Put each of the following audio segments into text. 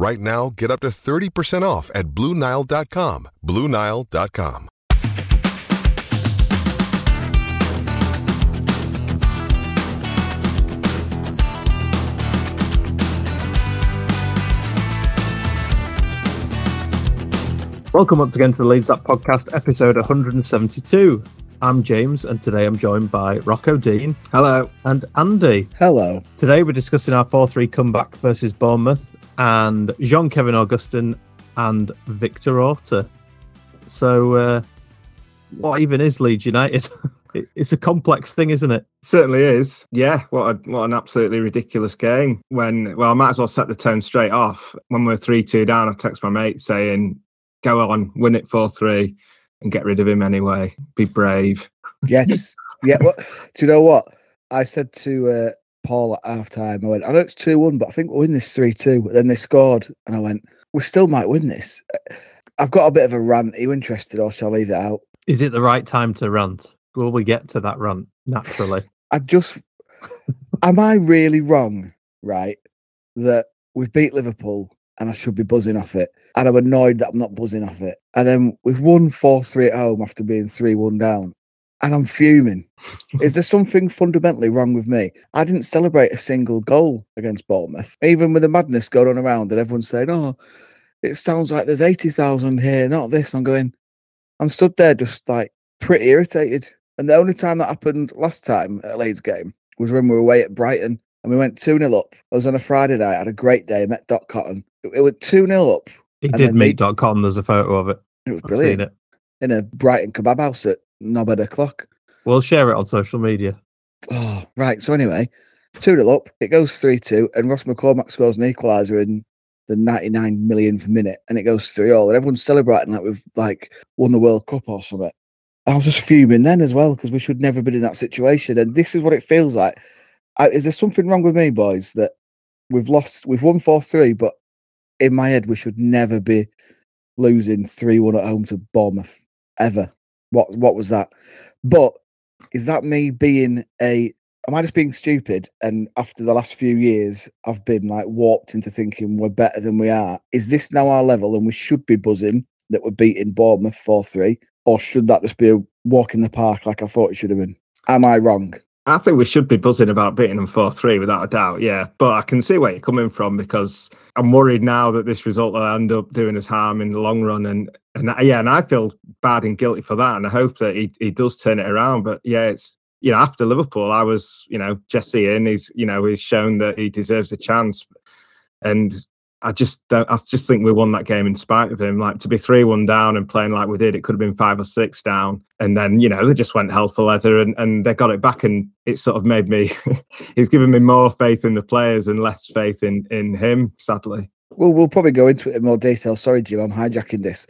Right now, get up to 30% off at BlueNile.com. BlueNile.com. Welcome once again to the Leads Up Podcast, episode 172. I'm James, and today I'm joined by Rocco Dean. Hello. And Andy. Hello. Today we're discussing our 4 3 comeback versus Bournemouth and Jean Kevin Augustin and Victor Orta. So, uh, what even is Leeds United? It's a complex thing, isn't it? Certainly is. Yeah, what a, what an absolutely ridiculous game. When well, I might as well set the tone straight off. When we're three two down, I text my mate saying, "Go on, win it four three, and get rid of him anyway. Be brave." Yes. Yeah. Well, do you know what? I said to uh, Paul at half time, I went, I know it's 2 1, but I think we'll win this 3 2. But then they scored, and I went, we still might win this. Uh, I've got a bit of a rant. Are you interested, or shall I leave it out? Is it the right time to rant? Will we get to that rant naturally? I just, am I really wrong, right? That we've beat Liverpool and I should be buzzing off it. And I'm annoyed that I'm not buzzing off it. And then we've won 4 3 at home after being 3 1 down. And I'm fuming. Is there something fundamentally wrong with me? I didn't celebrate a single goal against Bournemouth, even with the madness going on around and everyone's saying, oh, it sounds like there's 80,000 here, not this. I'm going, I'm stood there just like pretty irritated. And the only time that happened last time at Leeds game was when we were away at Brighton and we went 2 0 up. I was on a Friday night, I had a great day, met Dot Cotton. It, it went 2 0 up. He did meet they- dot com. There's a photo of it. It was I've brilliant. seen it. In a Brighton kebab house at Nobed clock. We'll share it on social media. Oh, right. So anyway, 2 0 up. It goes 3 2, and Ross McCormack scores an equaliser in the 99 millionth minute, and it goes 3 all. And everyone's celebrating like we've like won the World Cup or something. I was just fuming then as well because we should never been in that situation. And this is what it feels like. I, is there something wrong with me, boys, that we've lost? We've won 4 3, but in my head, we should never be losing 3 1 at home to Bournemouth ever. What What was that? But is that me being a am I just being stupid? And after the last few years, I've been like warped into thinking we're better than we are. Is this now our level and we should be buzzing that we're beating Bournemouth 4 3? Or should that just be a walk in the park like I thought it should have been? Am I wrong? I think we should be buzzing about beating them 4 3 without a doubt. Yeah. But I can see where you're coming from because I'm worried now that this result will end up doing us harm in the long run. And, and yeah, and I feel bad and guilty for that. And I hope that he, he does turn it around. But yeah, it's, you know, after Liverpool, I was, you know, Jesse in, he's, you know, he's shown that he deserves a chance. And I just don't, I just think we won that game in spite of him. Like to be 3 1 down and playing like we did, it could have been five or six down. And then, you know, they just went hell for leather and, and they got it back. And it sort of made me, he's given me more faith in the players and less faith in, in him, sadly. Well, we'll probably go into it in more detail. Sorry, Jim, I'm hijacking this.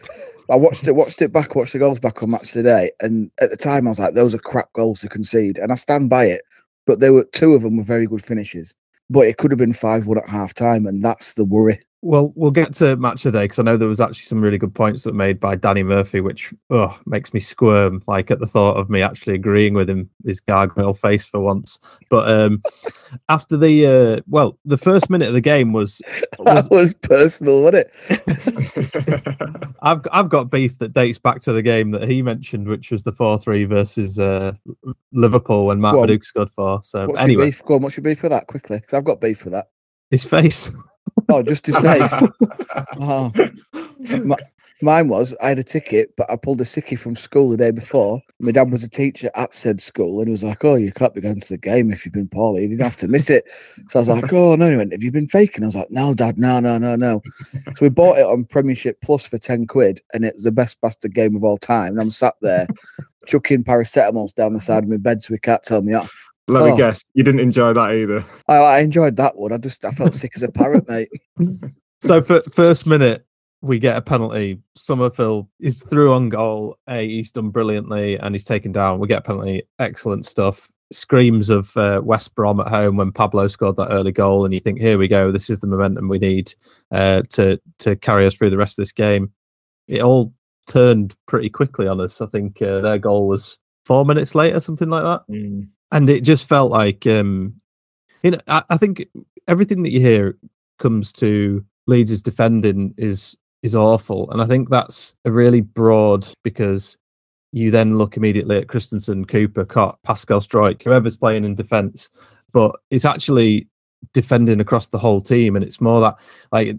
I watched it, watched it back, watched the goals back on match today, and at the time I was like, "Those are crap goals to concede," and I stand by it. But there were two of them were very good finishes. But it could have been five one at half time, and that's the worry. Well, we'll get to match of the because I know there was actually some really good points that were made by Danny Murphy, which oh, makes me squirm like at the thought of me actually agreeing with him, his gargoyle face for once. But um, after the uh, well, the first minute of the game was, was That was personal, wasn't it? I've I've got beef that dates back to the game that he mentioned, which was the four three versus uh, Liverpool when Mark Go on. Scored for. So What's anyway, your beef? Go on, what's your beef for that quickly? Because I've got beef for that. his face. Oh, just his face. oh. Mi- Mine was I had a ticket, but I pulled a sickie from school the day before. My dad was a teacher at said school, and he was like, "Oh, you can't be going to the game if you've been poorly. You didn't have to miss it." So I was like, "Oh no!" He went, "Have you been faking?" I was like, "No, Dad, no, no, no, no." So we bought it on Premiership Plus for ten quid, and it's the best bastard game of all time. And I'm sat there chucking paracetamols down the side of my bed so he can't tell me off. Let me Oh. guess, you didn't enjoy that either. I, I enjoyed that one. I just I felt sick as a parrot, mate. So for first minute, we get a penalty. Summerville is through on goal. A, he's done brilliantly and he's taken down. We get a penalty. Excellent stuff. Screams of uh, West Brom at home when Pablo scored that early goal, and you think, here we go. This is the momentum we need uh, to to carry us through the rest of this game. It all turned pretty quickly on us. I think uh, their goal was four minutes later, something like that and it just felt like um you know I, I think everything that you hear comes to Leeds' defending is is awful and I think that's a really broad because you then look immediately at Kristensen, Cooper, Koch, Pascal Struijk, whoever's playing in defence, but it's actually defending across the whole team and it's more that like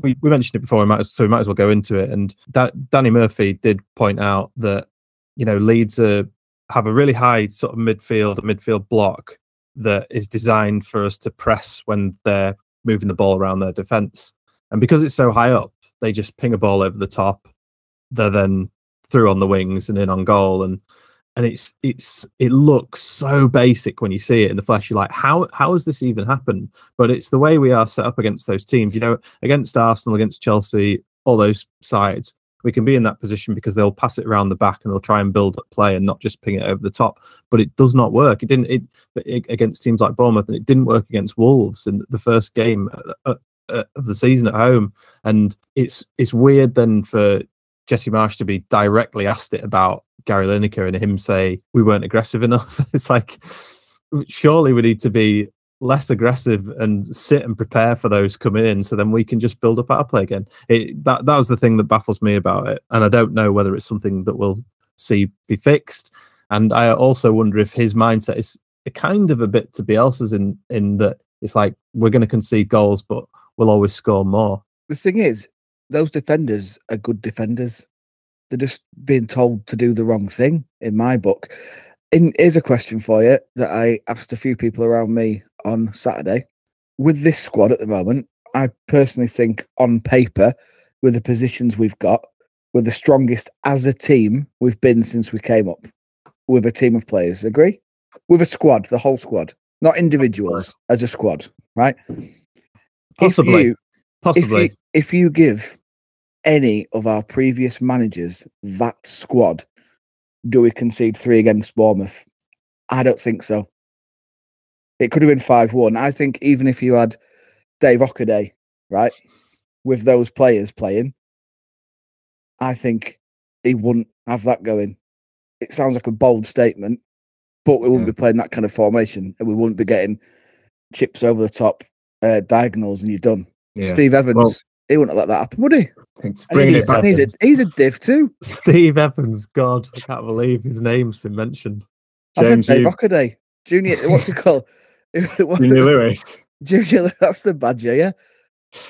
we, we mentioned it before so we might as well go into it and da- Danny Murphy did point out that you know Leeds are have a really high sort of midfield midfield block that is designed for us to press when they're moving the ball around their defense. And because it's so high up, they just ping a ball over the top. They're then through on the wings and in on goal. And and it's it's it looks so basic when you see it in the flesh. You're like, how how has this even happened? But it's the way we are set up against those teams. You know, against Arsenal, against Chelsea, all those sides we can be in that position because they'll pass it around the back and they'll try and build up play and not just ping it over the top. But it does not work. It didn't it, it against teams like Bournemouth, and it didn't work against Wolves in the first game uh, uh, of the season at home. And it's it's weird then for Jesse Marsch to be directly asked it about Gary Lineker and him say we weren't aggressive enough. it's like surely we need to be less aggressive and sit and prepare for those coming in so then we can just build up our play again it, that that was the thing that baffles me about it and i don't know whether it's something that we'll see be fixed and i also wonder if his mindset is kind of a bit to Bielsa's in in that it's like we're going to concede goals but we'll always score more The thing is, those defenders are good defenders. They're just being told to do the wrong thing, in my book. And here's a question for you that I asked a few people around me on Saturday. With this squad at the moment, I personally think on paper, with the positions we've got, we're the strongest as a team we've been since we came up with a team of players. Agree? With a squad, the whole squad, not individuals, as a squad, right? Possibly. If you, possibly if you, if you give any of our previous managers that squad, do we concede three against Bournemouth? I don't think so. It could have been 5 1. I think even if you had Dave Hockaday, right, with those players playing, I think he wouldn't have that going. It sounds like a bold statement, but we wouldn't be playing that kind of formation and we wouldn't be getting chips over the top, uh, diagonals, and you're done. Yeah. Steve Evans, Well- he wouldn't let that happen, would he? Bringing he's, it back. he's, a, he's a div too. steve evans god i can't believe his name's been mentioned I said James, Dave Hockaday. Junior, what's it called? Junior Lewis. Junior, that's the badger, yeah?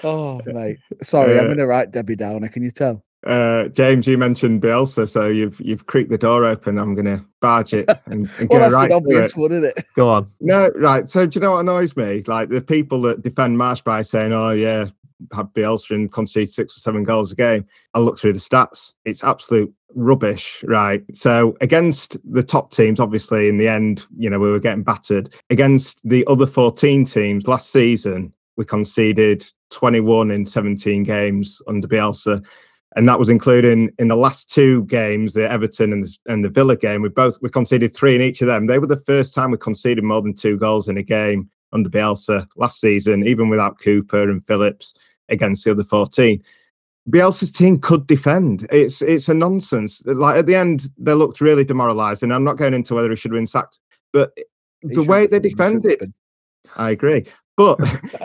Oh, mate. Sorry, I'm Uh, going to write Debbie Downer. Can you tell? Uh, James, you mentioned Bielsa, so you've you've creaked the door open. I'm going to barge it and, and Well, get right an obvious it. one, isn't it? go on No, right. So do you know what annoys me? Like the people that defend Marsch by saying, "Oh yeah, have Bielsa and concede six or seven goals a game." I look through the stats; it's absolute rubbish, right? So against the top teams, obviously, in the end, you know, we were getting battered. Against the other fourteen teams last season, we conceded twenty-one in seventeen games under Bielsa. And that was including in the last two games, the Everton and the, and the Villa game. We both we conceded three in each of them. They were the first time we conceded more than two goals in a game under Bielsa last season, even without Cooper and Phillips. Against the other 14. Bielsa's team could defend. It's it's a nonsense. Like at the end, they looked really demoralised, and I'm not going into whether he should have been sacked, but He the way they been, he should've defended. I agree. But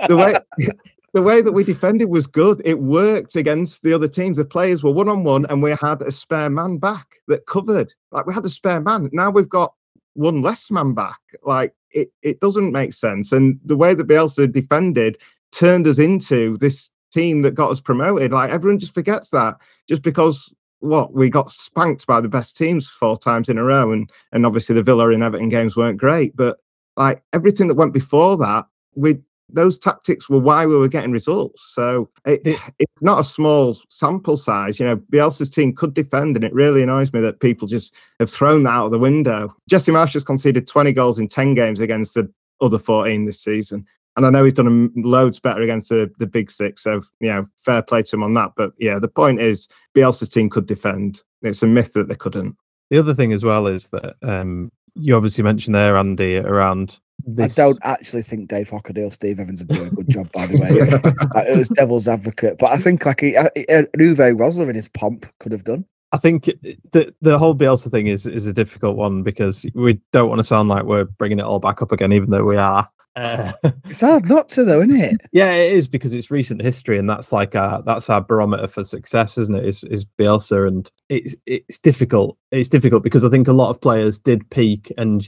the way the way that we defended was good. It worked against the other teams. The players were one on one, and we had a spare man back that covered. Like we had a spare man. Now we've got one less man back. Like it, it doesn't make sense. And the way that Bielsa defended turned us into this team that got us promoted. Like everyone just forgets that just because what we got spanked by the best teams four times in a row, and and obviously the Villa and Everton games weren't great, but like everything that went before that, we those tactics were why we were getting results. So it, it's not a small sample size. You know, Bielsa's team could defend, and it really annoys me that people just have thrown that out of the window. Jesse Marsch has conceded 20 goals in 10 games against the other 14 this season. And I know he's done loads better against the, the big six. So, you know, fair play to him on that. But yeah, the point is Bielsa's team could defend. It's a myth that they couldn't. The other thing as well is that um, you obviously mentioned there, Andy, around this. I don't actually think Dave Hockaday, Steve Evans are doing a good job, by the way. Like, it was devil's advocate, but I think like he, uh, uh, Uwe Rosler in his pomp could have done. I think the the whole Bielsa thing is is a difficult one because we don't want to sound like we're bringing it all back up again, even though we are. Uh, It's hard not to, though, isn't it? yeah, it is because it's recent history, and that's like our that's our barometer for success, isn't it? Is is Bielsa, and it's it's difficult. It's difficult because I think a lot of players did peak, and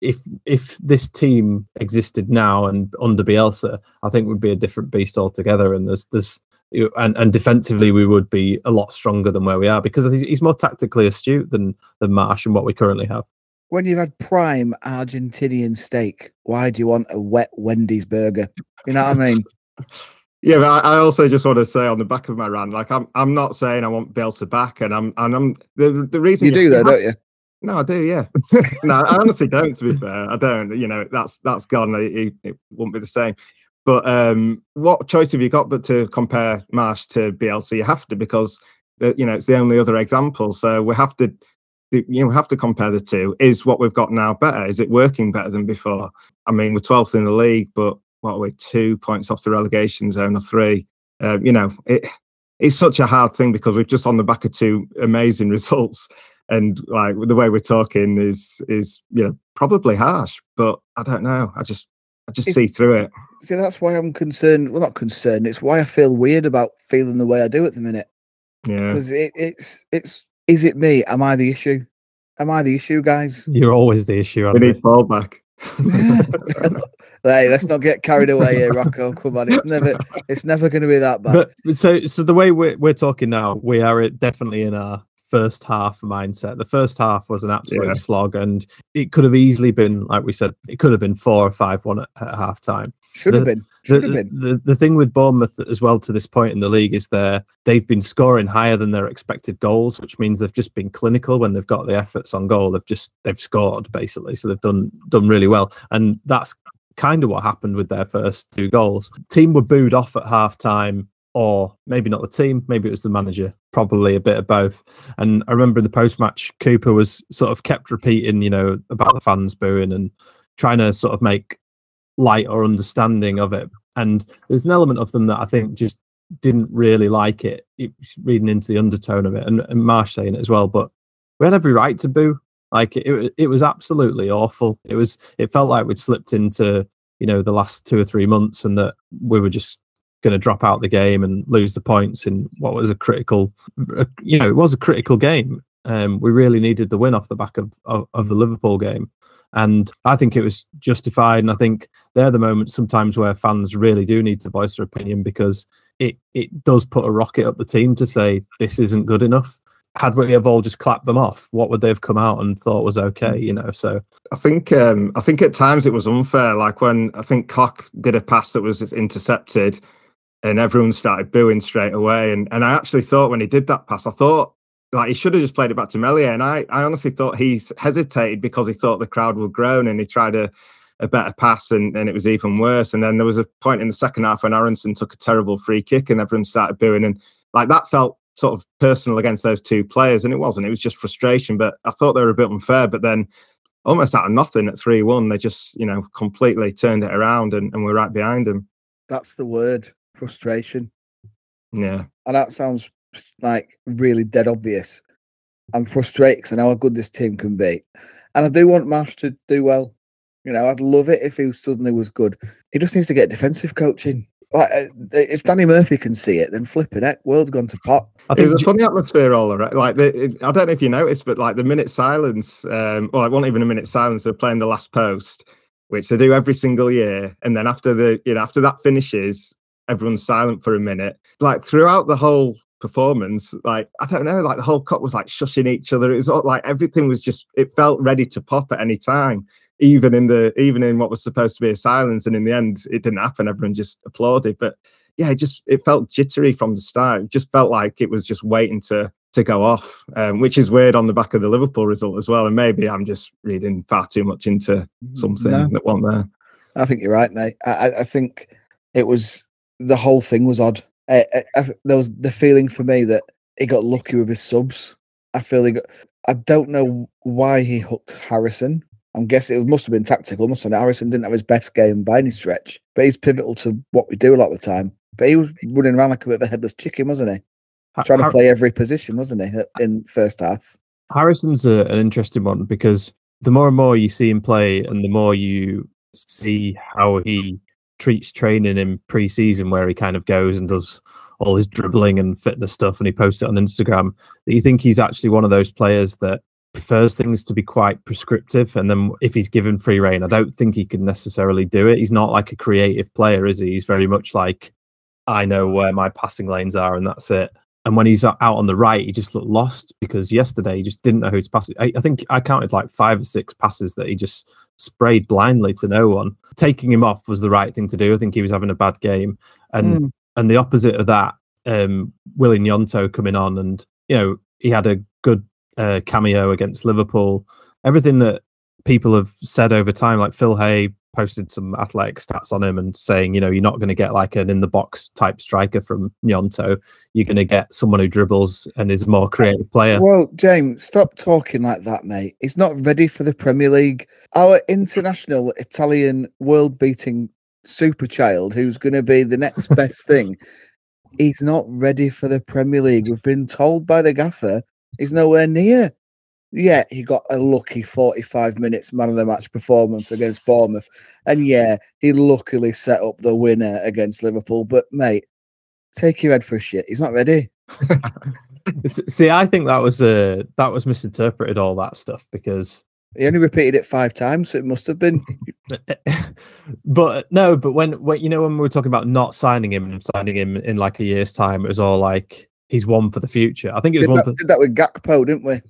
if if this team existed now and under Bielsa, I think would be a different beast altogether. And there's there's you- and and defensively we would be a lot stronger than where we are because he's, he's more tactically astute than than Marsch and what we currently have. When you've had prime Argentinian steak, why do you want a wet Wendy's burger? You know what I mean? Yeah, but I I also just want to say on the back of my rant, like I'm, I'm not saying I want Bielsa back, and I'm, and I'm the the reason You do, though, don't you? No, I do. Yeah. no, I honestly don't. To be fair, I don't. You know, that's that's gone. It, it, it won't be the same. But um, what choice have you got but to compare Marsch to Bielsa? You have to because uh, you know it's the only other example. So we have to you have to compare the two. Is what we've got now better? Is it working better than before? I mean, we're 12th in the league, but what are we two points off the relegation zone or three? Uh, you know, it it's such a hard thing because we're just on the back of two amazing results and like the way we're talking is is you know probably harsh but i don't know i just i just It's- see through it See, that's why I'm concerned. Well, not concerned. It's why I feel weird about feeling the way I do at the minute. yeah Because it, it's, it's, is it me? Am I the issue? Am I the issue, guys? You're always the issue. we need ball back hey, let's not get carried away here, Rocco. Come on, it's never, it's never going to be that bad. but but so so the way we're we're talking now, we are definitely in our first half mindset. The first half was an absolute Yeah. slog, and it could have easily been, like we said, it could have been four or five one at, at half time. Should have been. Should The, have been. the the thing with Bournemouth as well to this point in the league is they they've been scoring higher than their expected goals, which means they've just been clinical when they've got the efforts on goal. They've just they've scored basically, so they've done done really well, and that's kind of what happened with their first two goals. Team were booed off at half time, or maybe not the team, maybe it was the manager, probably a bit of both. And I remember in the post match, Cooper was sort of kept repeating, you know, about the fans booing and trying to sort of make light or understanding of it. And there's an element of them that I think just didn't really like it, it reading into the undertone of it, and, and Marsch saying it as well. But we had every right to boo. Like it, it, it was absolutely awful. It was. It felt like we'd slipped into you know the last two or three months, and that we were just going to drop out the game and lose the points in what was a critical. You know, it was a critical game. Um, we really needed the win off the back of, of, of the Liverpool game. And I think it was justified. And I think they're the moments sometimes where fans really do need to voice their opinion because it, it does put a rocket up the team to say this isn't good enough. Had we have all just clapped them off, what would they have come out and thought was okay? You know, so i think um i think at times it was unfair like when i think Koch did a pass that was intercepted and everyone started booing straight away and and i actually thought when he did that pass i thought like he should have just played it back to Meslier. And I, I honestly thought he hesitated because he thought the crowd would groan and he tried a, a better pass and, and it was even worse. And then there was a point in the second half when Aaronson took a terrible free kick and everyone started booing. And like that felt sort of personal against those two players. And it wasn't, it was just frustration. But I thought they were a bit unfair. But then almost out of nothing at 3 1, they just, you know, completely turned it around and, and we're right behind them. That's the word. Frustration. Yeah. And that sounds like really dead obvious. I'm frustrated because I know how good this team can be. And I do want Marsch to do well. You know, I'd love it if he suddenly was good. He just needs to get defensive coaching. Like, uh, if Danny Murphy can see it, then flipping it, world's gone to pot. I It think was a funny atmosphere all around. Like, the, I don't know if you noticed, but like the minute silence, um, well, it wasn't even a minute silence. They're playing the last post, which they do every single year, and then after the, you know, after that finishes, everyone's silent for a minute. Like throughout the whole performance, like I don't know, like the whole cut was like shushing each other. It was all, like everything was just, it felt ready to pop at any time. Even in the, even in what was supposed to be a silence, and in the end, it didn't happen. Everyone just applauded, but yeah, it just it felt jittery from the start. It just felt like it was just waiting to to go off, um, which is weird on the back of the Liverpool result as well. And maybe I'm just reading far too much into something No. that wasn't there. I think you're right, mate. I- I think it was the whole thing was odd. I, I, I, there was the feeling for me that he got lucky with his subs. I feel he got. I don't know why he hooked Harrison. I'm guessing it must have been tactical. Must have been Harrison didn't have his best game by any stretch, but he's pivotal to what we do a lot of the time. But he was running around like a bit of a headless chicken, wasn't he? Trying to play every position, wasn't he? In first half. Harrison's a, an interesting one because the more and more you see him play, and the more you see how he treats training in pre-season, where he kind of goes and does all his dribbling and fitness stuff, and he posts it on Instagram. That you think he's actually one of those players that prefers things to be quite prescriptive, and then if he's given free reign, I don't think he can necessarily do it. He's not like a creative player, is he? He's very much like I know where my passing lanes are, and that's it. And when he's out on the right, he just looked lost because yesterday he just didn't know who to pass. I, I think I counted like five or six passes that he just sprayed blindly to no one. Taking him off was the right thing to do. I think he was having a bad game, and Mm. and the opposite of that, um, Willie Gnonto coming on, and you know he had a good uh, cameo against Liverpool. Everything that people have said over time, like Phil Hay posted some athletic stats on him and saying, you know, you're not going to get like an in the box type striker from Gnonto. You're going to get someone who dribbles and is a more creative player. Well, James, stop talking like that, mate. He's not ready for the Premier League. Our international Italian world beating super child, who's going to be the next best thing, he's not ready for the Premier League. We've been told by the gaffer he's nowhere near. Yeah, he got a lucky 45 minutes man of the match performance against Bournemouth. And yeah, he luckily set up the winner against Liverpool. But, mate, take your head for a shit. He's not ready. See, I think that was uh, that was misinterpreted all that stuff because He only repeated it five times, so it must have been. but no, but when when you know when we were talking about not signing him and signing him in like a year's time, it was all like he's one for the future. I think it was did, one that, for did that with Gakpo, didn't we?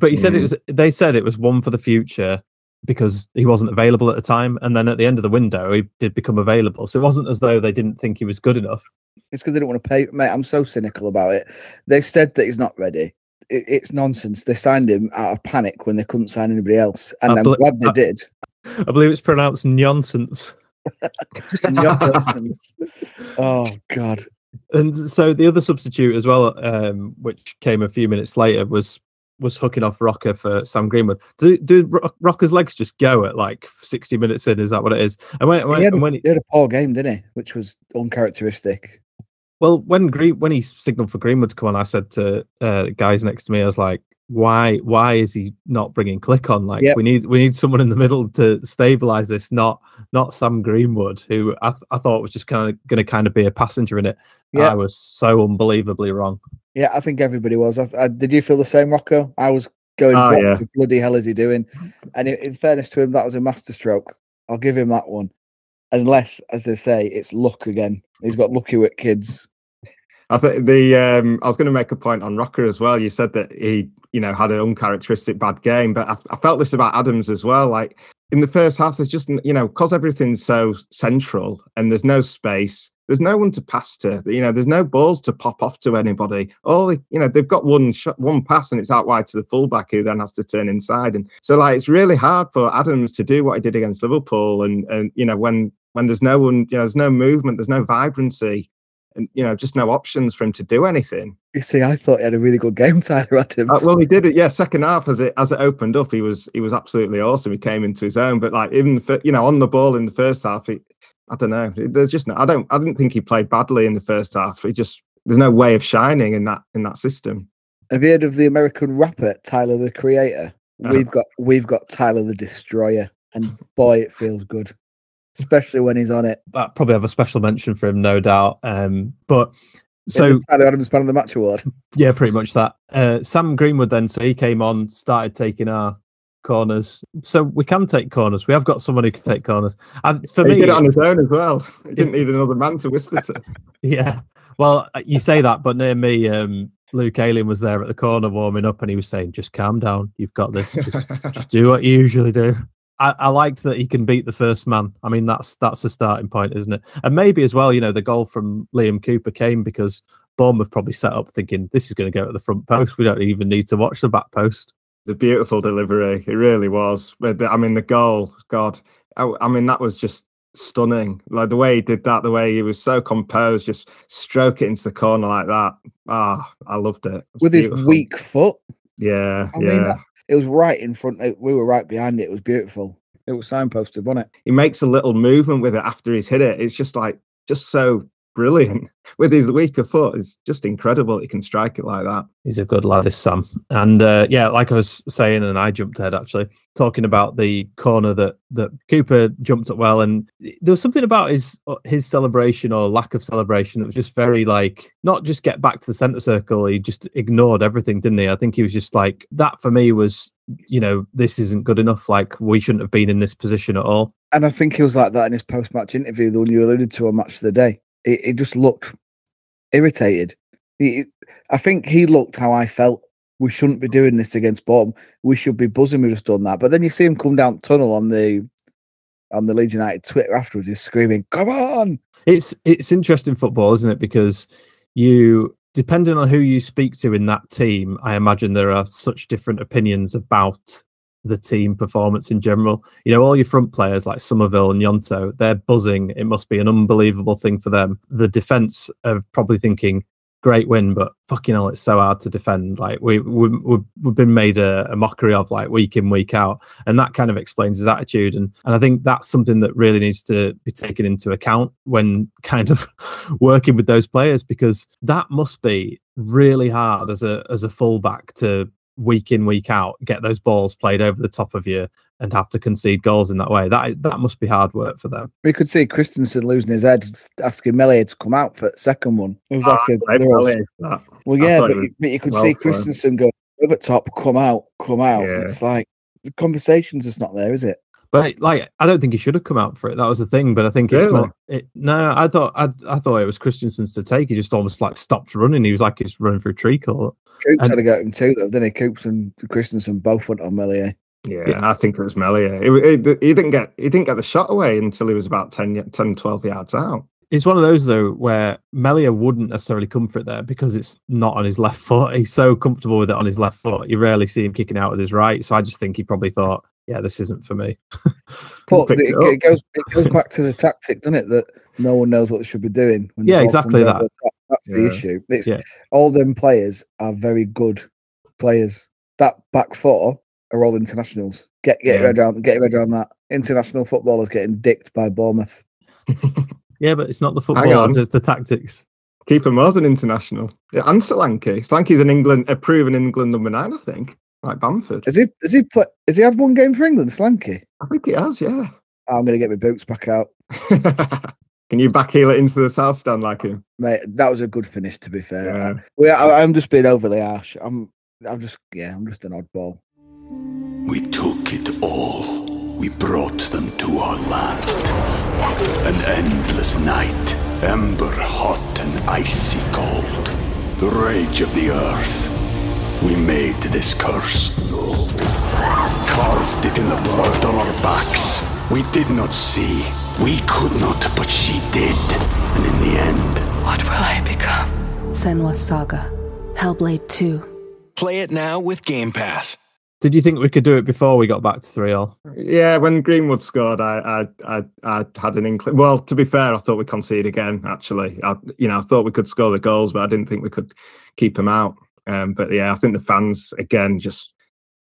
But he said it Mm. was they said it was one for the future because he wasn't available at the time and then at the end of the window he did become available so it wasn't as though they didn't think he was good enough It's because they didn't want to pay. Mate, I'm so cynical about it. They said that he's not ready. It, it's nonsense. They signed him out of panic when they couldn't sign anybody else, and I I'm bel- glad they I- did. i believe it's pronounced nonsense Nonsense. oh God. and so the other substitute as well um which came a few minutes later was was hooking off Roca for sam greenwood do, do Roca's legs just go at like 60 minutes in is that what it is and when, when, he, had and when he, he had a poor game, didn't he? Which was uncharacteristic. Well, when Green when he signaled for Greenwood to come on, I said to uh, guys next to me, I was like, "Why? Why is he not bringing Klich on? Like, Yep. we need we need someone in the middle to stabilize this, not not Sam Greenwood, who I, th- I thought was just kind of going to kind of be a passenger in it. Yeah. I was so unbelievably wrong. Yeah, I think everybody was. I, I, did you feel the same, Rocco? I was going, Oh, what yeah. the bloody hell is he doing? And in, in fairness to him, that was a masterstroke. I'll give him that one. Unless, as they say, it's luck again. He's got lucky with kids. I think the um, I was going to make a point on Roca as well. You said that he, you know, had an uncharacteristic bad game, but I, I felt this about Adams as well. Like in the first half, there's just you know, because everything's so central and there's no space. There's no one to pass to. You know, there's no balls to pop off to anybody. All the, you know, they've got one shot, one pass, and it's out wide to the fullback who then has to turn inside. And so, like, it's really hard for Adams to do what he did against Liverpool. And and you know, when when there's no one, you know, there's no movement, there's no vibrancy and you know just no options for him to do anything. You see, I thought he had a really good game, Tyler Adams. Uh, well, he did it. Yeah, second half as it as it opened up, he was he was absolutely awesome. He came into his own, but like even for, you know on the ball in the first half, he, I don't know. There's just no, I don't I didn't think he played badly in the first half. He just there's no way of shining in that in that system. Have you heard of the American rapper Tyler the Creator? Uh-huh. We've got we've got Tyler the Destroyer, and boy, it feels good, especially when he's on it. That probably have a special mention for him, no doubt. Um, but so it Tyler Adams Man of the Match award. yeah, pretty much that. Uh, Sam Greenwood then, so he came on, started taking our corners. So we can take corners. We have got someone who can take corners. And for he me, did it on his own as well. He didn't need another man to whisper to. Yeah. Well, you say that, but near me, um, Luke Ayling was there at the corner warming up, and he was saying, "Just calm down. You've got this. Just, just do what you usually do." I, I liked that he can beat the first man. I mean, that's that's a starting point, isn't it? And maybe as well, you know, the goal from Liam Cooper came because Bournemouth probably set up thinking this is going to go at the front post. We don't even need to watch the back post. The beautiful delivery. It really was. I mean, the goal, God, I, I mean, that was just stunning. Like the way he did that, the way he was so composed, just stroke it into the corner like that. Ah, I loved it. It with his weak foot. Yeah, I yeah. mean, that, it was right in front. Of, we were right behind it. It was beautiful. It was signposted, wasn't it? he makes a little movement with it after he's hit it. It's just like just so brilliant with his weaker foot. It's just incredible. He can strike it like that. He's a good lad, this Sam. And uh, yeah, like I was saying, and I jumped ahead actually, talking about the corner that that Cooper jumped up well, and there was something about his uh, his celebration or lack of celebration that was just very like not just get back to the centre circle. He just ignored everything, didn't he? I think he was just like that for me was, you know, this isn't good enough. Like we shouldn't have been in this position at all. And I think he was like that in his post-match interview, the one you alluded to on Match of the Day. He, he just looked irritated. I think he looked how I felt. We shouldn't be doing this against Bournemouth. We should be buzzing. We've just done that. But then you see him come down tunnel on the on the Leeds United Twitter afterwards. He's screaming, "Come on!" It's it's interesting football, isn't it? Because you depending on who you speak to in that team, I imagine there are such different opinions about the team performance in general. You know, all your front players like Summerville and Gnonto, they're buzzing. It must be an unbelievable thing for them. The defense are probably thinking, great win, but fucking hell, it's so hard to defend. Like we, we we've, been made a, a mockery of like week in, week out. And that kind of explains his attitude. And and I think that's something that really needs to be taken into account when kind of working with those players because that must be really hard as a as a fullback to week in week out get those balls played over the top of you and have to concede goals in that way that that must be hard work for them We could see Kristensen losing his head, asking Meslier to come out for the second one. Ah, it was like a, Right, they're all- brilliant, that. well, yeah, but, you- but you could well see. Kristensen go over top, come out, come out. Yeah. It's like the conversation's just not there, is it? But like i don't think he should have come out for it that was the thing but i think it's Really? more it, no i thought I, I thought it was Kristensen's to take he just almost like stopped running he was like he's running through treacle Coops And- had to go at him too, though, didn't he? Coops and Kristensen both went on Meslier. Yeah, Yeah. I think it was Meslier. He, he, he didn't get he didn't get the shot away until he was about 10, 10 12 yards out. it's one of those though where Meslier wouldn't necessarily come for it there because it's not on his left foot. He's so comfortable with it on his left foot. You rarely see him kicking out with his right. So I just think he probably thought, yeah, this isn't for me. But it, it it goes it goes back to the tactic, doesn't it? That no one knows what they should be doing. When Yeah, exactly comes over that. the top. That's the issue. It's, Yeah. All them players are very good players. That back four are all internationals. Get get your Yeah. head around get your head around that. International footballers getting dicked by Bournemouth. Yeah, but it's not the Hang footballers, it's the tactics. Keeper was an international. Yeah, and Solanke. Solanke's an England a proven England number nine, I think. Like Bamford. Has he has he play, has he had one game for England, Solanke? I think he has, yeah. Ah, I'm gonna get my boots back out. Can you backheel it into the south stand like him? Mate, that was a good finish to be fair. Yeah. We, I, I'm just being overly harsh. I'm I'm just yeah, I'm just an oddball. We took it all. We brought them to our land. An endless night, ember hot and icy cold. The rage of the earth. We made this curse. Carved it in the blood on our backs. We did not see. We could not, but she did. And in the end, What will I become? Senua's Saga. Hellblade 2. Play it now with Game Pass. Did you think we could do it before we got back to 3 all? Yeah, when Greenwood scored, I, I, I, I had an inkling. Well, to be fair, I thought we conceded again. Actually, I, you know, I thought we could score the goals, but I didn't think we could keep them out. Um, but yeah, I think the fans again just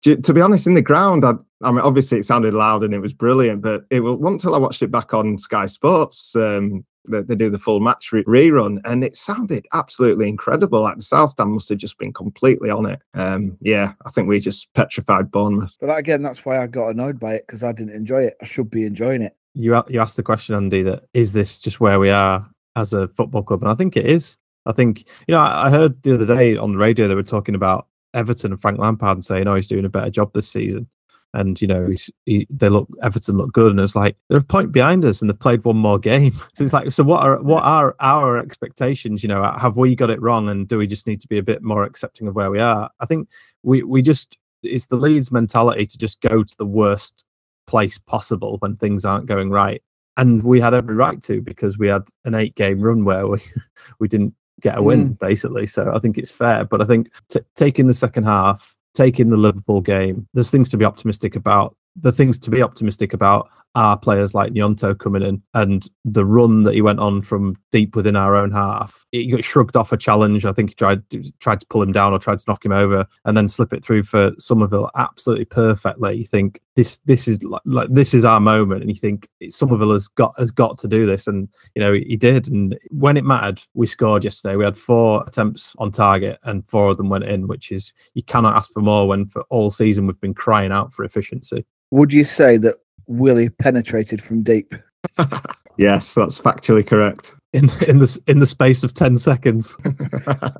to, to be honest, in the ground, I, I, mean, obviously it sounded loud and it was brilliant, but it wasn't until I watched it back on Sky Sports um, that they do the full match re- rerun, and it sounded absolutely incredible. Like the South Stand must have just been completely on it. Um, yeah, I think we just petrified Bournemouth. But that, again, that's why I got annoyed by it because I didn't enjoy it. I should be enjoying it. You you asked the question, Andy, that is this just where we are as a football club, and I think it is. I think you know I heard the other day on the radio they were talking about Everton and Frank Lampard and saying, "Oh, he's doing a better job this season." And you know, he, they look Everton look good, and it's like they're a point behind us, and they've played one more game. So it's like, so what are what are our expectations? You know, uh, have we got it wrong, and do we just need to be a bit more accepting of where we are? I think we we just it's the Leeds mentality to just go to the worst place possible when things aren't going right, and we had every right to because we had an eight game run where we we didn't get a win, mm. basically. So I think it's fair. But I think t- taking the second half, taking the Liverpool game, there's things to be optimistic about. The things to be optimistic about are players like Gnonto coming in and the run that he went on from deep within our own half. He got shrugged off a challenge. I think he tried tried to pull him down or tried to knock him over and then slip it through for Summerville absolutely perfectly. You think this this is like, like this is our moment, and you think Summerville has got has got to do this, and you know he did. And when it mattered, we scored yesterday. We had four attempts on target, and four of them went in, which is you cannot ask for more when for all season we've been crying out for efficiency. Would you say that Willie penetrated from deep. yes, that's factually correct. In in the in the space of ten seconds.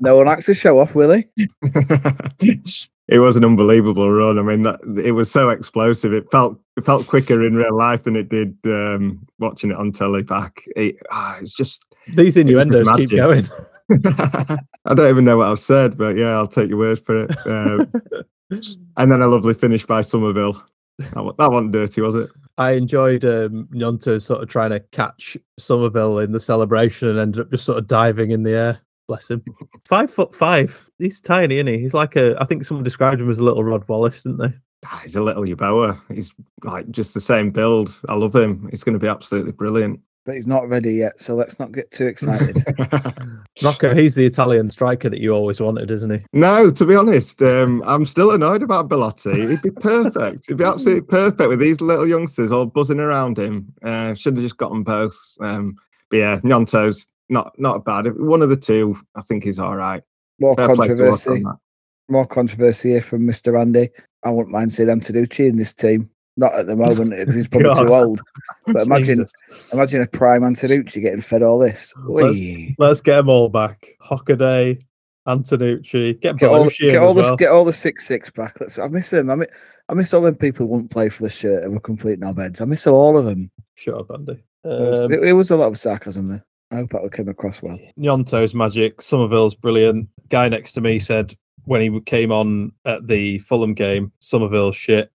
no one likes to show off, Willie. it was an unbelievable run. I mean, that, it was so explosive. It felt it felt quicker in real life than it did um, watching it on telly back. It, ah, it's just these innuendos keep going. I don't even know what I've said, but yeah, I'll take your word for it. Um, and then a lovely finish by Summerville. that, that wasn't dirty, was it? I enjoyed um, Gnonto sort of trying to catch Summerville in the celebration and ended up just sort of diving in the air. Bless him. Five foot five. He's tiny, isn't he? He's like a. I think someone described him as a little Rod Wallace, didn't they? Ah, he's a little Yeboah. He's like just the same build. I love him. He's going to be absolutely brilliant but he's not ready yet. So let's not get too excited. Rocco, he's the Italian striker that you always wanted, isn't he? No, to be honest, um, I'm still annoyed about Belotti. He'd be perfect. He'd be absolutely perfect with these little youngsters all buzzing around him. Uh, should have just gotten them both. Um, but yeah, Gnonto's not not bad. One of the two, I think, is all right. More Fair controversy. More controversy here from Mr. Andy. I wouldn't mind seeing Antenucci in this team. Not at the moment because he's probably too old. But imagine, Jesus. imagine a prime Antenucci getting fed all this. Let's, let's, get them all back. Hockaday, Antenucci, get, get all, get all the well. get all the six six back. Let's. I miss them. I miss, I miss all them people who wouldn't play for the shirt and were complete knobheads. I miss all of them. Shut up, Andy. Um, it, was, it, it was a lot of sarcasm there. I hope that came across well. Gnonto's magic. Summerville's brilliant. Guy next to me said when he came on at the Fulham game, Summerville shit.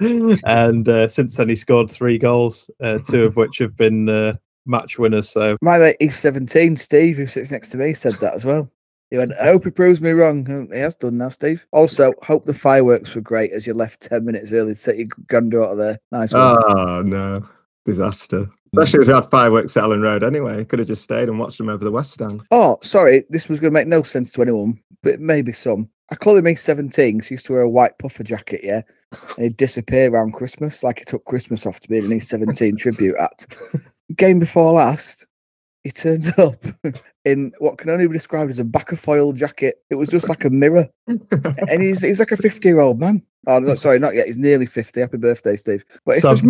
and uh, since then, he scored three goals, uh, two of which have been uh, match winners. So my mate, he's 17. Steve, who sits next to me, said that as well. He went, I hope he proves me wrong. He has done now, Steve. Also, hope the fireworks were great as you left 10 minutes early to take your granddaughter there. Nice one. Oh, no. Disaster. Mm. Especially if we had fireworks at Elland Road anyway. Could have just stayed and watched them over the West Stand. Oh, sorry. This was going to make no sense to anyone, but maybe some. I call him A17 he used to wear a white puffer jacket, yeah? And he'd disappear around Christmas, like he took Christmas off to be an E17 tribute act. Game before last, he turns up in what can only be described as a Bacofoil jacket. It was just like a mirror. and he's, he's like a 50 year old man. Oh, no, sorry, not yet. He's nearly 50. Happy birthday, Steve. But it's so, just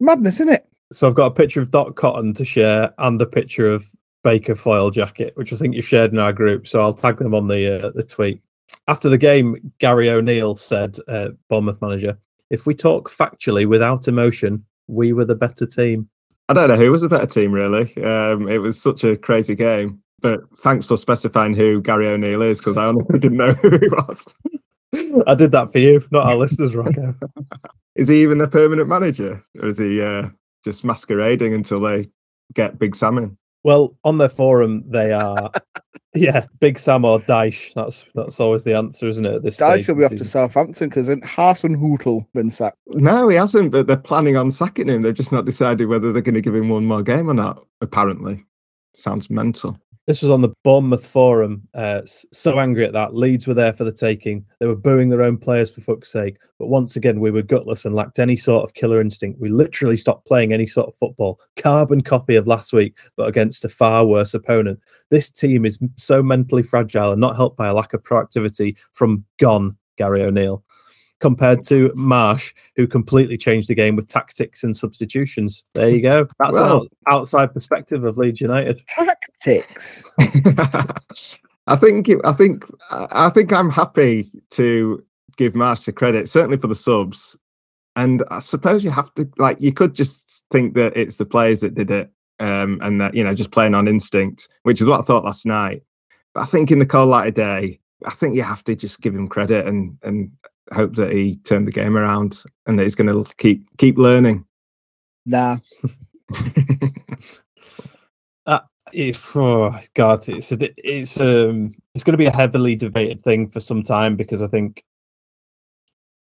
madness, isn't it? So I've got a picture of Dot Cotton to share and a picture of Bacofoil jacket, which I think you shared in our group. So I'll tag them on the uh, the tweet. After the game, Gary O'Neill said, uh, Bournemouth manager, if we talk factually without emotion, we were the better team. I don't know who was the better team, really. Um, it was such a crazy game. But thanks for specifying who Gary O'Neill is, because I honestly didn't know who he was. I did that for you, not our listeners, Rocco. is he even the permanent manager? Or is he uh, just masquerading until they get Big Salmon? Well, on their forum, they are, yeah, Big Sam or Dyche. That's that's always the answer, isn't it? At this Dyche will be off to Southampton because Hasenhüttl been sacked. No, he hasn't. But they're planning on sacking him. They've just not decided whether they're going to give him one more game or not. Apparently, sounds mental. This was on the Bournemouth forum. Uh, so angry at that. Leeds were there for the taking. They were booing their own players for fuck's sake. But once again, we were gutless and lacked any sort of killer instinct. We literally stopped playing any sort of football. Carbon copy of last week, but against a far worse opponent. This team is so mentally fragile and not helped by a lack of proactivity from gone Gary O'Neill compared to Marsch, who completely changed the game with tactics and substitutions. There you go. That's well, an outside perspective of Leeds United. Tactics. I think. I think. I think I'm happy to give Marsch the credit, certainly for the subs. And I suppose you have to like. You could just think that it's the players that did it, um, and that you know just playing on instinct, which is what I thought last night. But I think in the cold light of day, I think you have to just give him credit and and hope that he turned the game around and that he's going to keep keep learning. Nah. uh, it's oh god, it's a, it's um it's going to be a heavily debated thing for some time because I think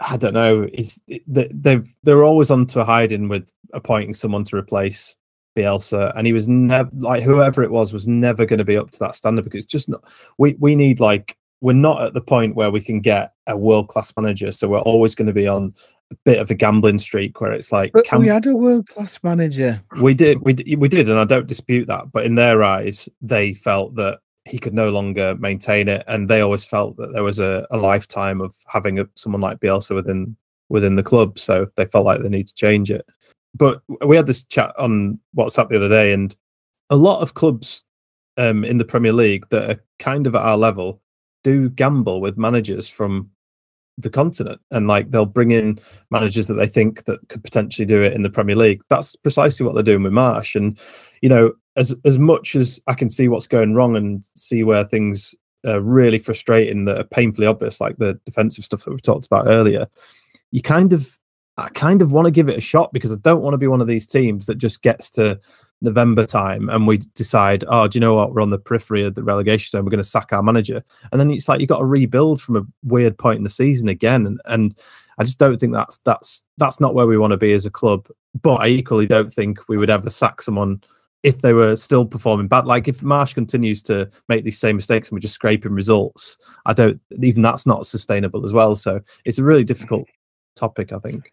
I don't know. It's they've they're always onto a hiding with appointing someone to replace Bielsa, and he was never like whoever it was was never going to be up to that standard because it's just not. We we need like we're not at the point where we can get a world class manager. So we're always going to be on a bit of a gambling streak where it's like, but can, we had a world class manager. We did, we we did, and I don't dispute that. But in their eyes, they felt that he could no longer maintain it, and they always felt that there was a, a lifetime of having a, someone like Bielsa within within the club. So they felt like they need to change it. But we had this chat on WhatsApp the other day, and a lot of clubs um, in the Premier League that are kind of at our level do gamble with managers from the continent and like they'll bring in managers that they think that could potentially do it in the Premier League. That's precisely what they're doing with Marsch. And you know, as as much as I can see what's going wrong and see where things are really frustrating that are painfully obvious, like the defensive stuff that we've talked about earlier, you kind of I kind of want to give it a shot because I don't want to be one of these teams that just gets to November time and we decide, oh, do you know what? We're on the periphery of the relegation zone. We're going to sack our manager. And then it's like you've got to rebuild from a weird point in the season again. And, and I just don't think that's that's that's not where we want to be as a club. But I equally don't think we would ever sack someone if they were still performing bad. Like if Marsch continues to make these same mistakes and we're just scraping results, I don't even that's not sustainable as well. So it's a really difficult topic, I think.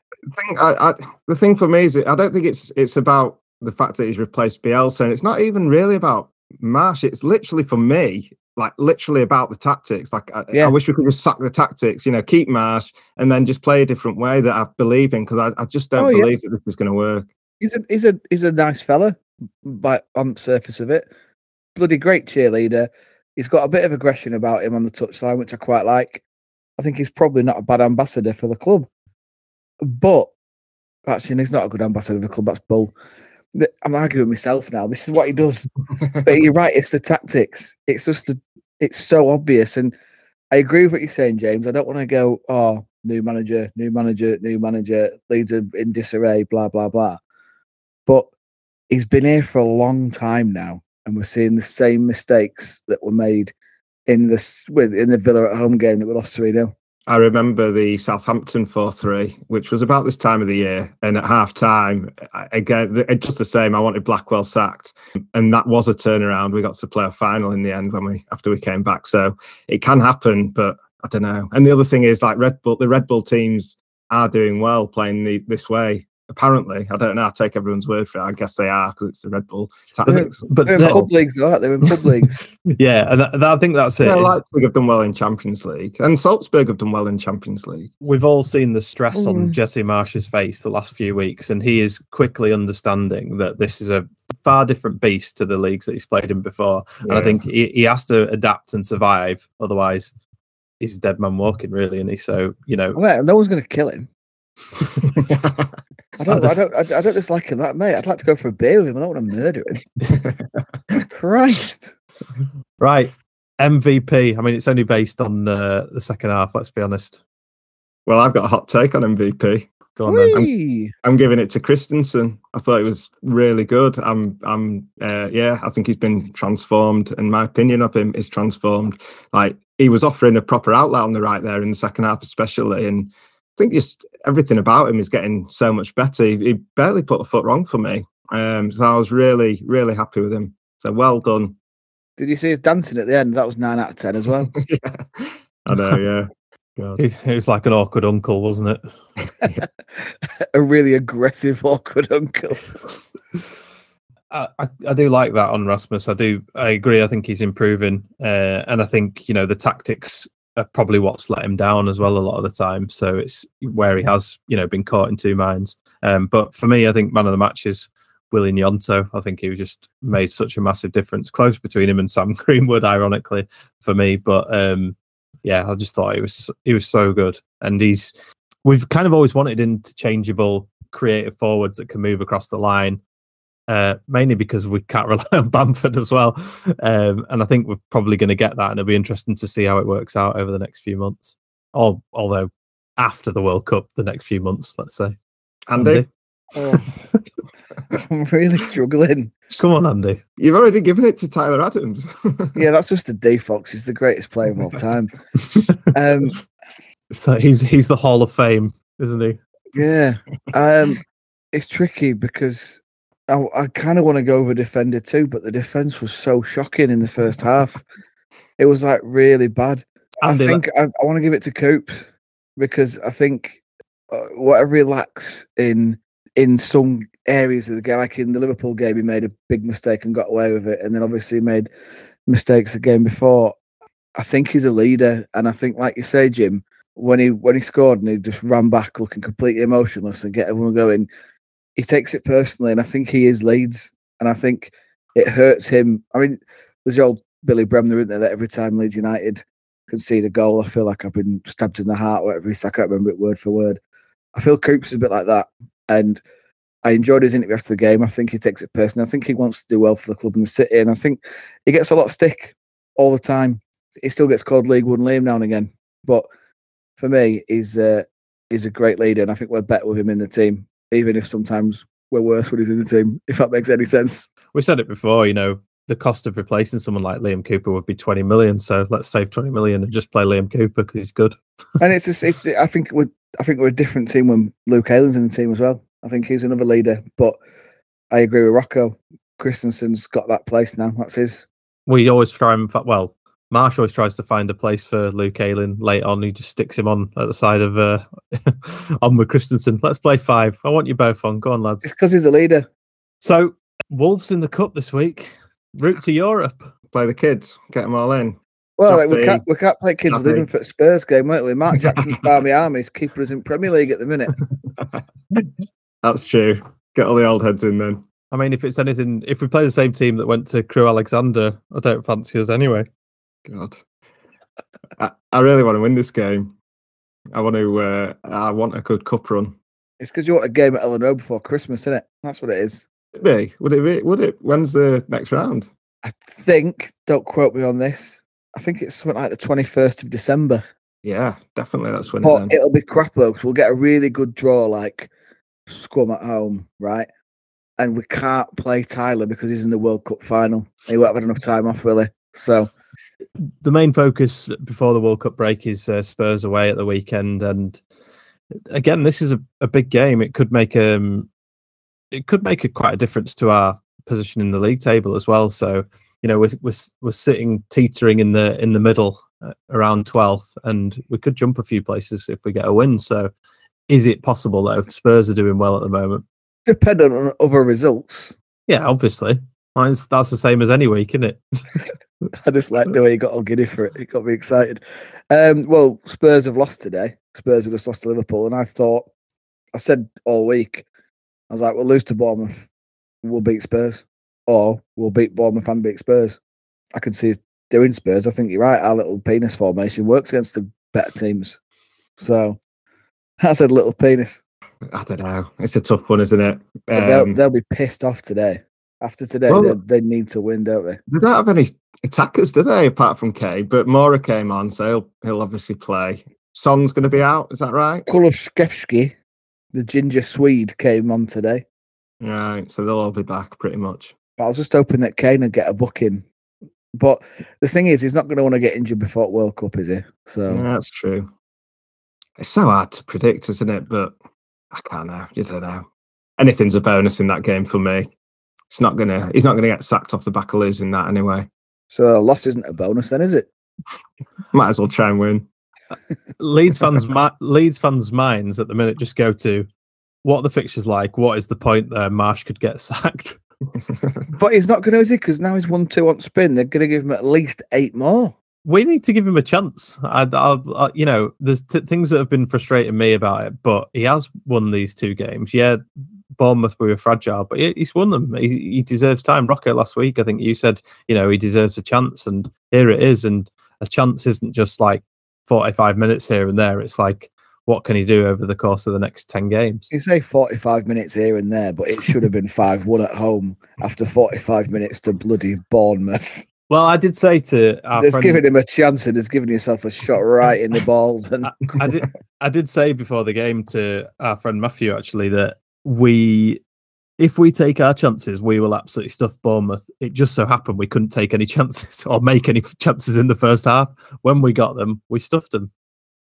I, I, the thing for me is, I don't think it's it's about the fact that he's replaced Bielsa, and it's not even really about Marsch. It's literally for me, like literally about the tactics. Like I, yeah. I wish we could just sack the tactics, you know, keep Marsch, and then just play a different way that I believe in because I, I, just don't oh, believe yeah. that this is going to work. He's a he's a he's a nice fella, but on the surface of it, bloody great cheerleader. He's got a bit of aggression about him on the touchline, which I quite like. I think he's probably not a bad ambassador for the club, but actually, he's not a good ambassador for the club. That's bull. I'm arguing with myself now. This is what he does. but you're right. It's the tactics. It's just the, it's so obvious. And I agree with what you're saying, James. I don't want to go, oh, new manager, new manager, new manager, Leeds in disarray, blah, blah, blah. But he's been here for a long time now. And we're seeing the same mistakes that were made in this with in the Villa at home game that we lost 3 0. I remember the Southampton 4 3, which was about this time of the year. And at half time, again, just the same, I wanted Blackwell sacked. And that was a turnaround. We got to play a final in the end when we after we came back. So it can happen, but I don't know. And the other thing is like Red Bull, the Red Bull teams are doing well playing the, this way apparently. I don't know. I take everyone's word for it. I guess they are because it's the Red Bull tactics. But they're in pub leagues, though. They're in pub leagues. yeah, and I think that's it. Yeah, Leipzig have done well in Champions League, and Salzburg have done well in Champions League. We've all seen the stress mm. on Jesse Marsch's face the last few weeks, and he is quickly understanding that this is a far different beast to the leagues that he's played in before. Yeah. And I think he, he has to adapt and survive, otherwise he's a dead man walking, really, and he so you know. Well, no one's going to kill him. I don't, I don't, I don't dislike him that, mate. I'd like to go for a beer with him. I don't want to murder him. Christ. Right. MVP. I mean, it's only based on uh, the second half, let's be honest. Well, I've got a hot take on MVP. Go on then. I'm, I'm, giving it to Kristensen. I thought it was really good. I'm, I'm, uh, yeah, I think he's been transformed, and my opinion of him is transformed. Like he was offering a proper outlet on the right there in the second half, especially, and I think just everything about him is getting so much better. He, he barely put a foot wrong for me. Um, so I was really, really happy with him. So well done. Did you see his dancing at the end? That was nine out of ten as well. yeah. I know, yeah. God. It, it was like an awkward uncle, wasn't it? a really aggressive, awkward uncle. I, I, I do like that on Rasmus. I do. I agree. I think he's improving, uh, and I think you know the tactics are probably what's let him down as well a lot of the time. So it's where he has you know been caught in two minds. Um, but for me, I think man of the match is Willie Gnonto. I think he was just made such a massive difference. Close between him and Sam Greenwood, ironically for me. But um, yeah, I just thought he was he was so good, and he's we've kind of always wanted interchangeable creative forwards that can move across the line uh, mainly because we can't rely on Bamford as well. Um, and I think we're probably going to get that, and it'll be interesting to see how it works out over the next few months. Or, although after the World Cup, the next few months, let's say. Andy, Oh, I'm really struggling. Come on, Andy. you've already given it to Tyler Adams. Yeah, that's just a D Fox. He's the greatest player of all time. Um, It's like he's he's the Hall of Fame, isn't he? yeah, um, it's tricky because I, I kind of want to go over defender too, but the defense was so shocking in the first half. It was like really bad. I think I, I want to give it to Coops because I think uh, whatever he lacks in in some areas of the game, like in the Liverpool game, he made a big mistake and got away with it, and then obviously he made mistakes the game before. I think he's a leader, and I think, like you say, Jim, when he when he scored and he just ran back looking completely emotionless and get everyone going, he takes it personally, and I think he is Leeds, and I think it hurts him. I mean, there's the old Billy Bremner, isn't there? That every time Leeds United concede a goal, I feel like I've been stabbed in the heart, whatever he. I can't remember it word for word. I feel Coops is a bit like that, and I enjoyed his interview after the game. I think he takes it personally. I think he wants to do well for the club and the city, and I think he gets a lot of stick all the time. He still gets called League One Liam now and again, but for me, he's uh, he's a great leader, and I think we're better with him in the team, even if sometimes we're worse when he's in the team. If that makes any sense. We said it before. You know, the cost of replacing someone like Liam Cooper would be twenty million. So let's save twenty million and just play Liam Cooper because he's good. and it's just it's I think we're I think we're a different team when Luke Ayling's in the team as well. I think he's another leader, but I agree with Rocco. Kristensen's got that place now. That's his. We always throw him, well, Marsch always tries to find a place for Luke Ayling late on. He just sticks him on at the side of uh, on with Kristensen. Let's play five. I want you both on. Go on, lads. It's because he's a leader. So Wolves in the cup this week. Route to Europe. Play the kids, get them all in. Well, like, we can't we can't play kids with Duffy. him for Spurs game, won't we? Mark Jackson's Barmy Army's keeper is in Premier League at the minute. That's true. Get all the old heads in then. I mean, if it's anything, if we play the same team that went to Crewe Alexandra, I don't fancy us anyway. God, I, I really want to win this game. I want to. Uh, I want a good cup run. It's because you want a game at Road before Christmas, isn't it? That's what it is. Would it be? Would it be? Would it? When's the next round? I think. Don't quote me on this. I think it's something like the twenty first of December. Yeah, definitely. That's when. But It it'll be crap though, because we'll get a really good draw like scum at home, right? And we can't play Tyler because he's in the World Cup final. He won't have had enough time off, really. So The main focus before the World Cup break is uh, Spurs away at the weekend, and again, this is a, a big game. It could make um, it could make a, quite a difference to our position in the league table as well. So you know, we're we're, we're sitting teetering in the in the middle uh, around twelfth, and we could jump a few places if we get a win. So, is it possible though? Spurs are doing well at the moment. dependent on other results. Yeah, obviously. Mine's, that's the same as any week, isn't it? I just like the way he got all giddy for it. It got me excited. Um, well, Spurs have lost today. Spurs have just lost to Liverpool, and I thought, I said all week, I was like, we'll lose to Bournemouth, we'll beat Spurs, or we'll beat Bournemouth and beat Spurs. I could see us doing Spurs. I think you're right. Our little penis formation works against the better teams. So I said little penis. I don't know. It's a tough one, isn't it? But they'll, Um, they'll be pissed off today. After today, Well- they, they need to win, don't they? They don't have any attackers, do they? Apart from Kane, but Moura came on, so he'll he'll obviously play. Son's going to be out. Is that right? Kulusevski, the ginger Swede, came on today. Right. So they'll all be back pretty much. But I was just hoping that Kane would get a booking. But the thing is, he's not going to want to get injured before World Cup, is he? So Yeah, that's true. It's so hard to predict, isn't it? But I can't know. You don't know. Anything's a bonus in that game for me. It's not gonna. He's not gonna get sacked off the back of losing that anyway. So a loss isn't a bonus, then, is it? Might as well try and win. Leeds fans, mi- Leeds fans' minds at the minute just go to what are the fixtures like. What is the point there? Marsch could get sacked. But he's not going to, is he? Because now he's won two on spin. They're going to give him at least eight more. We need to give him a chance. I, I, I you know, there's t- things that have been frustrating me about it, but he has won these two games. Yeah, Bournemouth we were fragile, but he, he's won them. He, he deserves time. Rocco last week, I think you said, you know, he deserves a chance, and here it is. And a chance isn't just like 45 minutes here and there. It's like, what can he do over the course of the next 10 games? You say 45 minutes here and there, but it should have been 5 1 at home after 45 minutes to bloody Bournemouth. Well, I did say to our There's friend, giving him a chance and there's giving yourself a shot right in the balls. And I, I did I did say before the game to our friend Matthew actually that we if we take our chances, we will absolutely stuff Bournemouth. It just so happened we couldn't take any chances or make any chances in the first half. When we got them, we stuffed them.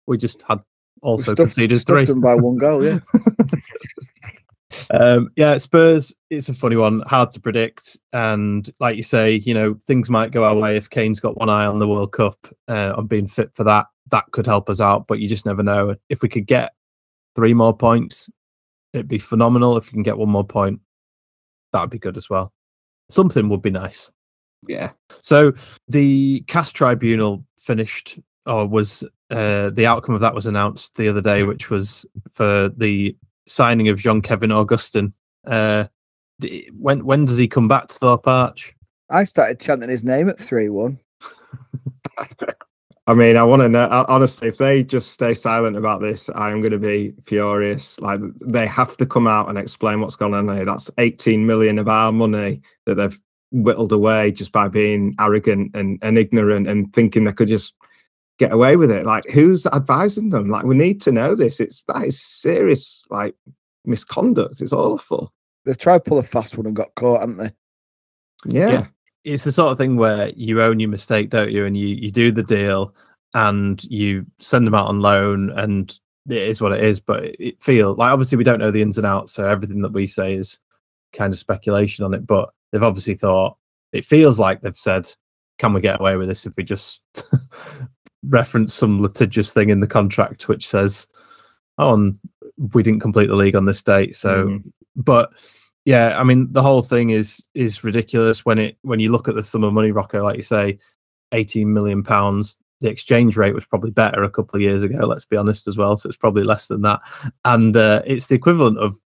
We just had also stuffed, conceded stuffed three. them by one goal, yeah. Um, yeah, Spurs, it's a funny one, hard to predict. And like you say, you know, things might go our way if Kane's got one eye on the World Cup, uh, on being fit for that. That could help us out, but you just never know. If we could get three more points, it'd be phenomenal. If you can get one more point, that'd be good as well. Something would be nice. Yeah. So the CAS tribunal finished, or was uh, the outcome of that was announced the other day, which was for the signing of Jean Kevin Augustin. Uh, when when does he come back to Thorpe Arch? I started chanting his name at 3 1. I mean, I want to know. uh, Honestly, if they just stay silent about this, I'm going to be furious. Like they have to come out and explain what's going on here. That's 18 million of our money that they've whittled away just by being arrogant and, and ignorant and thinking they could just get away with it. Like, who's advising them? Like, we need to know this. It's that is serious, like misconduct. It's awful. They've tried to pull a fast one and got caught, haven't they? Yeah. Yeah. It's the sort of thing where you own your mistake, don't you? And you you do the deal and you send them out on loan and it is what it is. But it, feels like obviously we don't know the ins and outs, so everything that we say is kind of speculation on it. But they've obviously thought it feels like they've said, "Can we get away with this if we just reference some litigious thing in the contract which says, oh, and we didn't complete the league on this date." So, Mhm. but yeah, I mean the whole thing is is ridiculous when it when you look at the sum of money, Rocco, like you say, eighteen million pounds. The exchange rate was probably better a couple of years ago. Let's be honest as well. So it's probably less than that, and uh, it's the equivalent of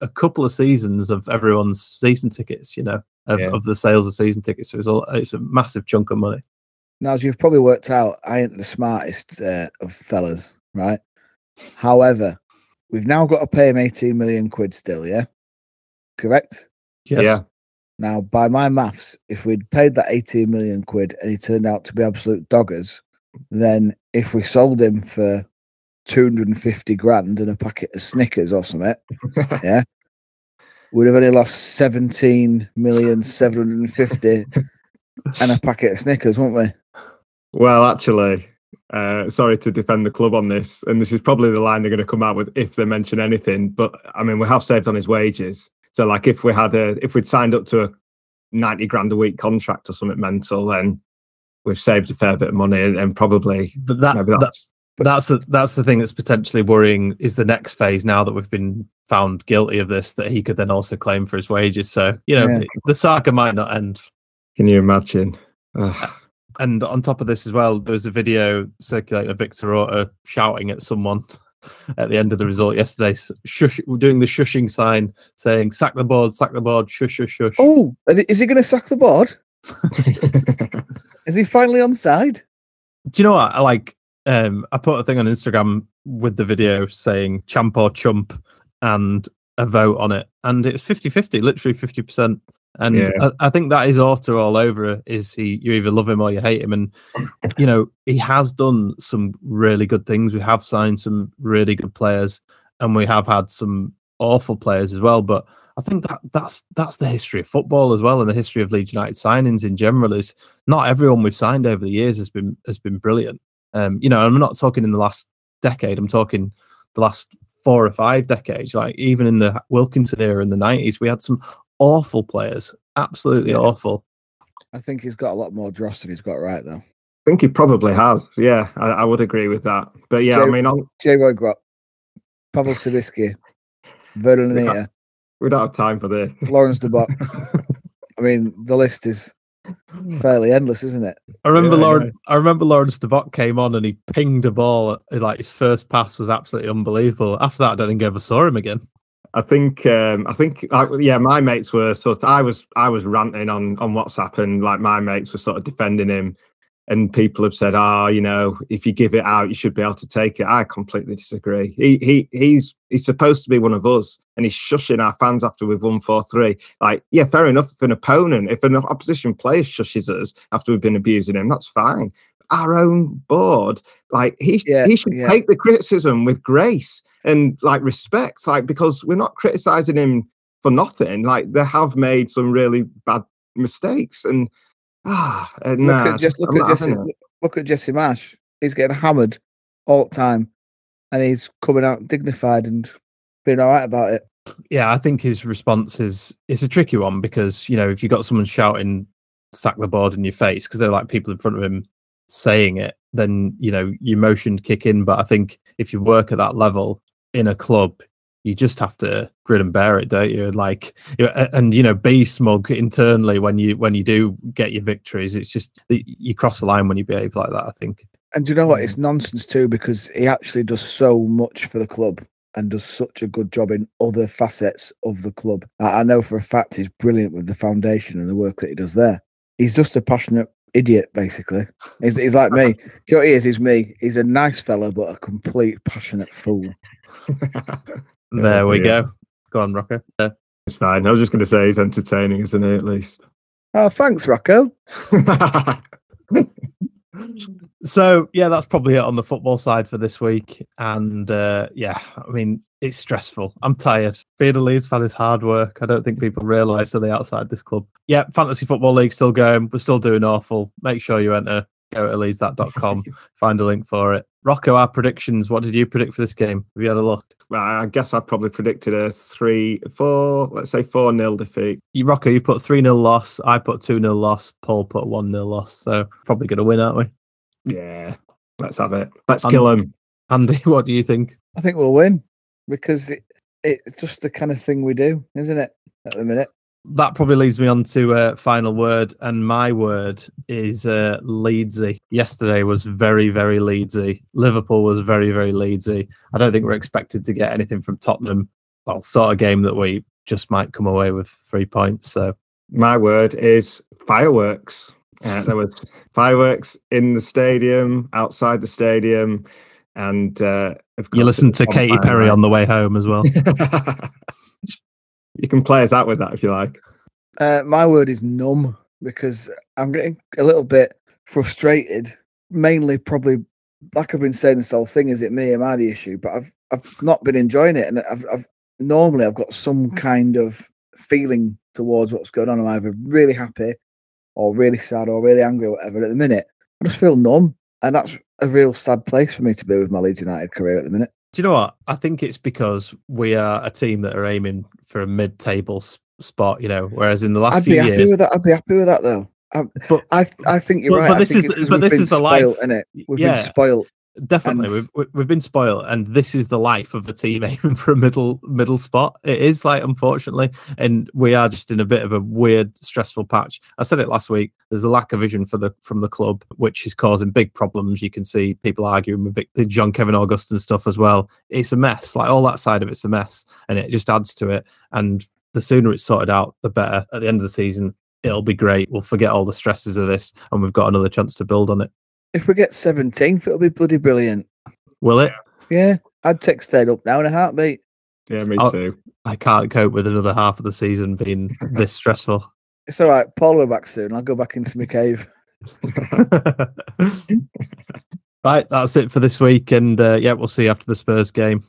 a couple of seasons of everyone's season tickets. You know, of, Yeah. of the sales of season tickets. So it's a it's a massive chunk of money. Now, as you've probably worked out, I ain't the smartest uh, of fellas, right? However, we've now got to pay him 18 million quid still, yeah? Correct? Yes. Yeah. Now, by my maths, if we'd paid that 18 million quid and he turned out to be absolute doggers, then if we sold him for 250 grand and a packet of Snickers or something, yeah, we'd have only lost 17 million 750 and a packet of Snickers, wouldn't we? Well, actually, uh, sorry to defend the club on this, and this is probably the line they're going to come out with if they mention anything. But I mean, we have saved on his wages. So, like, if we had a, if we'd signed up to a ninety grand a week contract or something mental, then we've saved a fair bit of money, and, and probably But that, maybe that that's that's the that's the thing that's potentially worrying is the next phase now that we've been found guilty of this that he could then also claim for his wages. So you know Yeah. the saga might not end. Can you imagine? Ugh. And on top of this as well, there was a video circulating of Victor Orta shouting at someone at the end of the result yesterday, shush, doing the shushing sign, saying "sack the board, sack the board, shush, shush, shush." Oh, is he going to sack the board? Is he finally on side? Do you know what? I like um I put a thing on Instagram with the video saying champ or chump and a vote on it. And it's 50-50, literally 50%. And Yeah. I, I think that is Orta all over. Is he you either love him or you hate him. And you know, he has done some really good things. We have signed some really good players and we have had some awful players as well. But I think that that's that's the history of football as well, and the history of Leeds United signings in general is not everyone we've signed over the years has been has been brilliant. Um, you know, I'm not talking in the last decade. I'm talking the last four or five decades. Like even in the Wilkinson era in the '90s, we had some awful players, absolutely awful. I think he's got a lot more dross than he's got right though. I think he probably has. Yeah, I, I would agree with that. But yeah, I mean, on, J. Roy Grott, Pawel Cibicki, Vernon Yeah. Anita, we don't have time for this. Lawrence de I mean, the list is fairly endless, isn't it? I remember Yeah, I Lawrence. I remember Lawrence de came on and he pinged a ball. at- Like his first pass was absolutely unbelievable. After that, I don't think I ever saw him again. I think um, I think yeah, my mates were sort of I was I was ranting on on WhatsApp and like my mates were sort of defending him and people have said, oh, you know, if you give it out, you should be able to take it. I completely disagree. He he he's he's supposed to be one of us and he's shushing our fans after we've won 4-3. Like, yeah, fair enough. If an opponent, if an opposition player shushes us after we've been abusing him, that's fine. Our own board, like he Yeah, he should yeah. take the criticism with grace and like respect, like because we're not criticizing him for nothing. Like they have made some really bad mistakes, and ah, uh, Look nah, at just look I'm at Jesse. Look at Jesse Marsch. He's getting hammered all the time, and he's coming out dignified and being all right about it. Yeah, I think his response is it's a tricky one because you know if you got someone shouting "sack the board" in your face because they're like people in front of him saying it, then you know your emotion kick in. But I think if you work at that level in a club, you just have to grin and bear it, don't you? Like, you know, a- and you know, be smug internally when you when you do get your victories. It's just you cross the line when you behave like that. I think. And do you know what? It's nonsense too because he actually does so much for the club and does such a good job in other facets of the club. I know for a fact he's brilliant with the foundation and the work that he does there. He's just a passionate idiot, basically. He's, he's like me. Do you know what he is? He's me. He's a nice fella, but a complete passionate fool. there we go. Go on, Rocco. Uh, It's fine. I was just going to say he's entertaining, isn't he? At least. Oh, thanks, Rocco. So yeah, that's probably it on the football side for this week. And uh, yeah, I mean it's stressful. I'm tired. Being a Leeds fan is hard work. I don't think people realise are they outside this club. Yeah, fantasy football league still going. We're still doing awful. Make sure you enter. Go to leadsthat.com. find a link for it. Rocco, our predictions. What did you predict for this game? Have you had a look? Well, I guess I probably predicted a three, four, let's say four nil defeat. You, Rocco, you put 3 nil loss. I put 2 nil loss. Paul put 1 nil loss. So probably going to win, aren't we? Yeah, let's have it. Let's kill him. Andy, what do you think? I think we'll win because it, it's just the kind of thing we do, isn't it? At the minute. That probably leads me on to uh, final word, and my word is uh, Leedsy. Yesterday was very, very Leedsy. Liverpool was very, very Leedsy. I don't think we're expected to get anything from Tottenham. Well, sort of game that we just might come away with three points. So My word is fireworks. Uh, there was fireworks in the stadium, outside the stadium, and uh, of you listened to Katy Perry on the way home as well. you can play us out with that if you like. Uh, my word is numb because I'm getting a little bit frustrated. Mainly, probably, like I've been saying this whole thing, is it me? Am I the issue? But I've I've not been enjoying it, and I've, I've normally I've got some kind of feeling towards what's going on. I'm either really happy, or really sad, or really angry, or whatever. At the minute, I just feel numb, and that's a real sad place for me to be with my Leeds United career at the minute. Do you know what? I think it's because we are a team that are aiming for a mid-table spot. You know, whereas in the last I'd few be happy with that. I'd be happy with that though. Um, but I I think you're But- right. but I this is it's the- 'cause but this is the life. spoilt, it? We've Yeah. been spoiled. Definitely, And- we've we- we've been spoiled, and this is the life of the team aiming for a middle middle spot. It is like, unfortunately, and we are just in a bit of a weird, stressful patch. I said it last week. There's a lack of vision for the from the club, which is causing big problems. You can see people arguing with the John Kevin August and stuff as well. It's a mess. Like all that side of it's a mess, and it just adds to it. And the sooner it's sorted out, the better. At the end of the season, it'll be great. We'll forget all the stresses of this, and we've got another chance to build on it. If we get 17th, it'll be bloody brilliant. Will it? Yeah, I'd take stayed up now in a heartbeat. Yeah, me Oh. too. I can't cope with another half of the season being this stressful. It's all right. Paul will be back soon. I'll go back into my cave. right, that's it for this week, and uh, yeah, we'll see you after the Spurs game.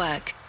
Network.